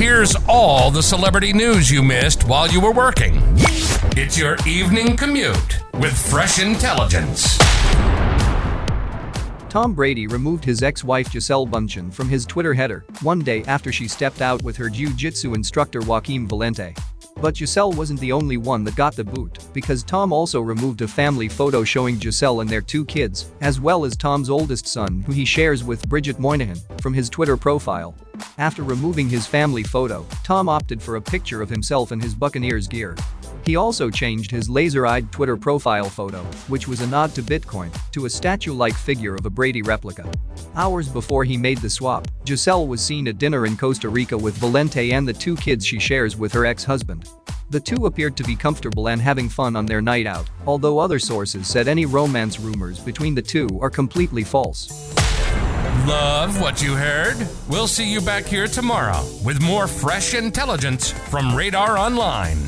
Here's all the celebrity news you missed while you were working. It's your evening commute with fresh intelligence. Tom Brady removed his ex-wife Gisele Bündchen from his Twitter header one day after she stepped out with her jiu-jitsu instructor Joaquim Valente. But Gisele wasn't the only one that got the boot, because Tom also removed a family photo showing Gisele and their two kids, as well as Tom's oldest son who he shares with Bridget Moynahan, from his Twitter profile. After removing his family photo, Tom opted for a picture of himself in his Buccaneers gear. He also changed his laser-eyed Twitter profile photo, which was a nod to Bitcoin, to a statue-like figure of a Brady replica. Hours before he made the swap, Gisele was seen at dinner in Costa Rica with Valente and the two kids she shares with her ex-husband. The two appeared to be comfortable and having fun on their night out, although other sources said any romance rumors between the two are completely false. Love what you heard? We'll see you back here tomorrow with more fresh intelligence from Radar Online.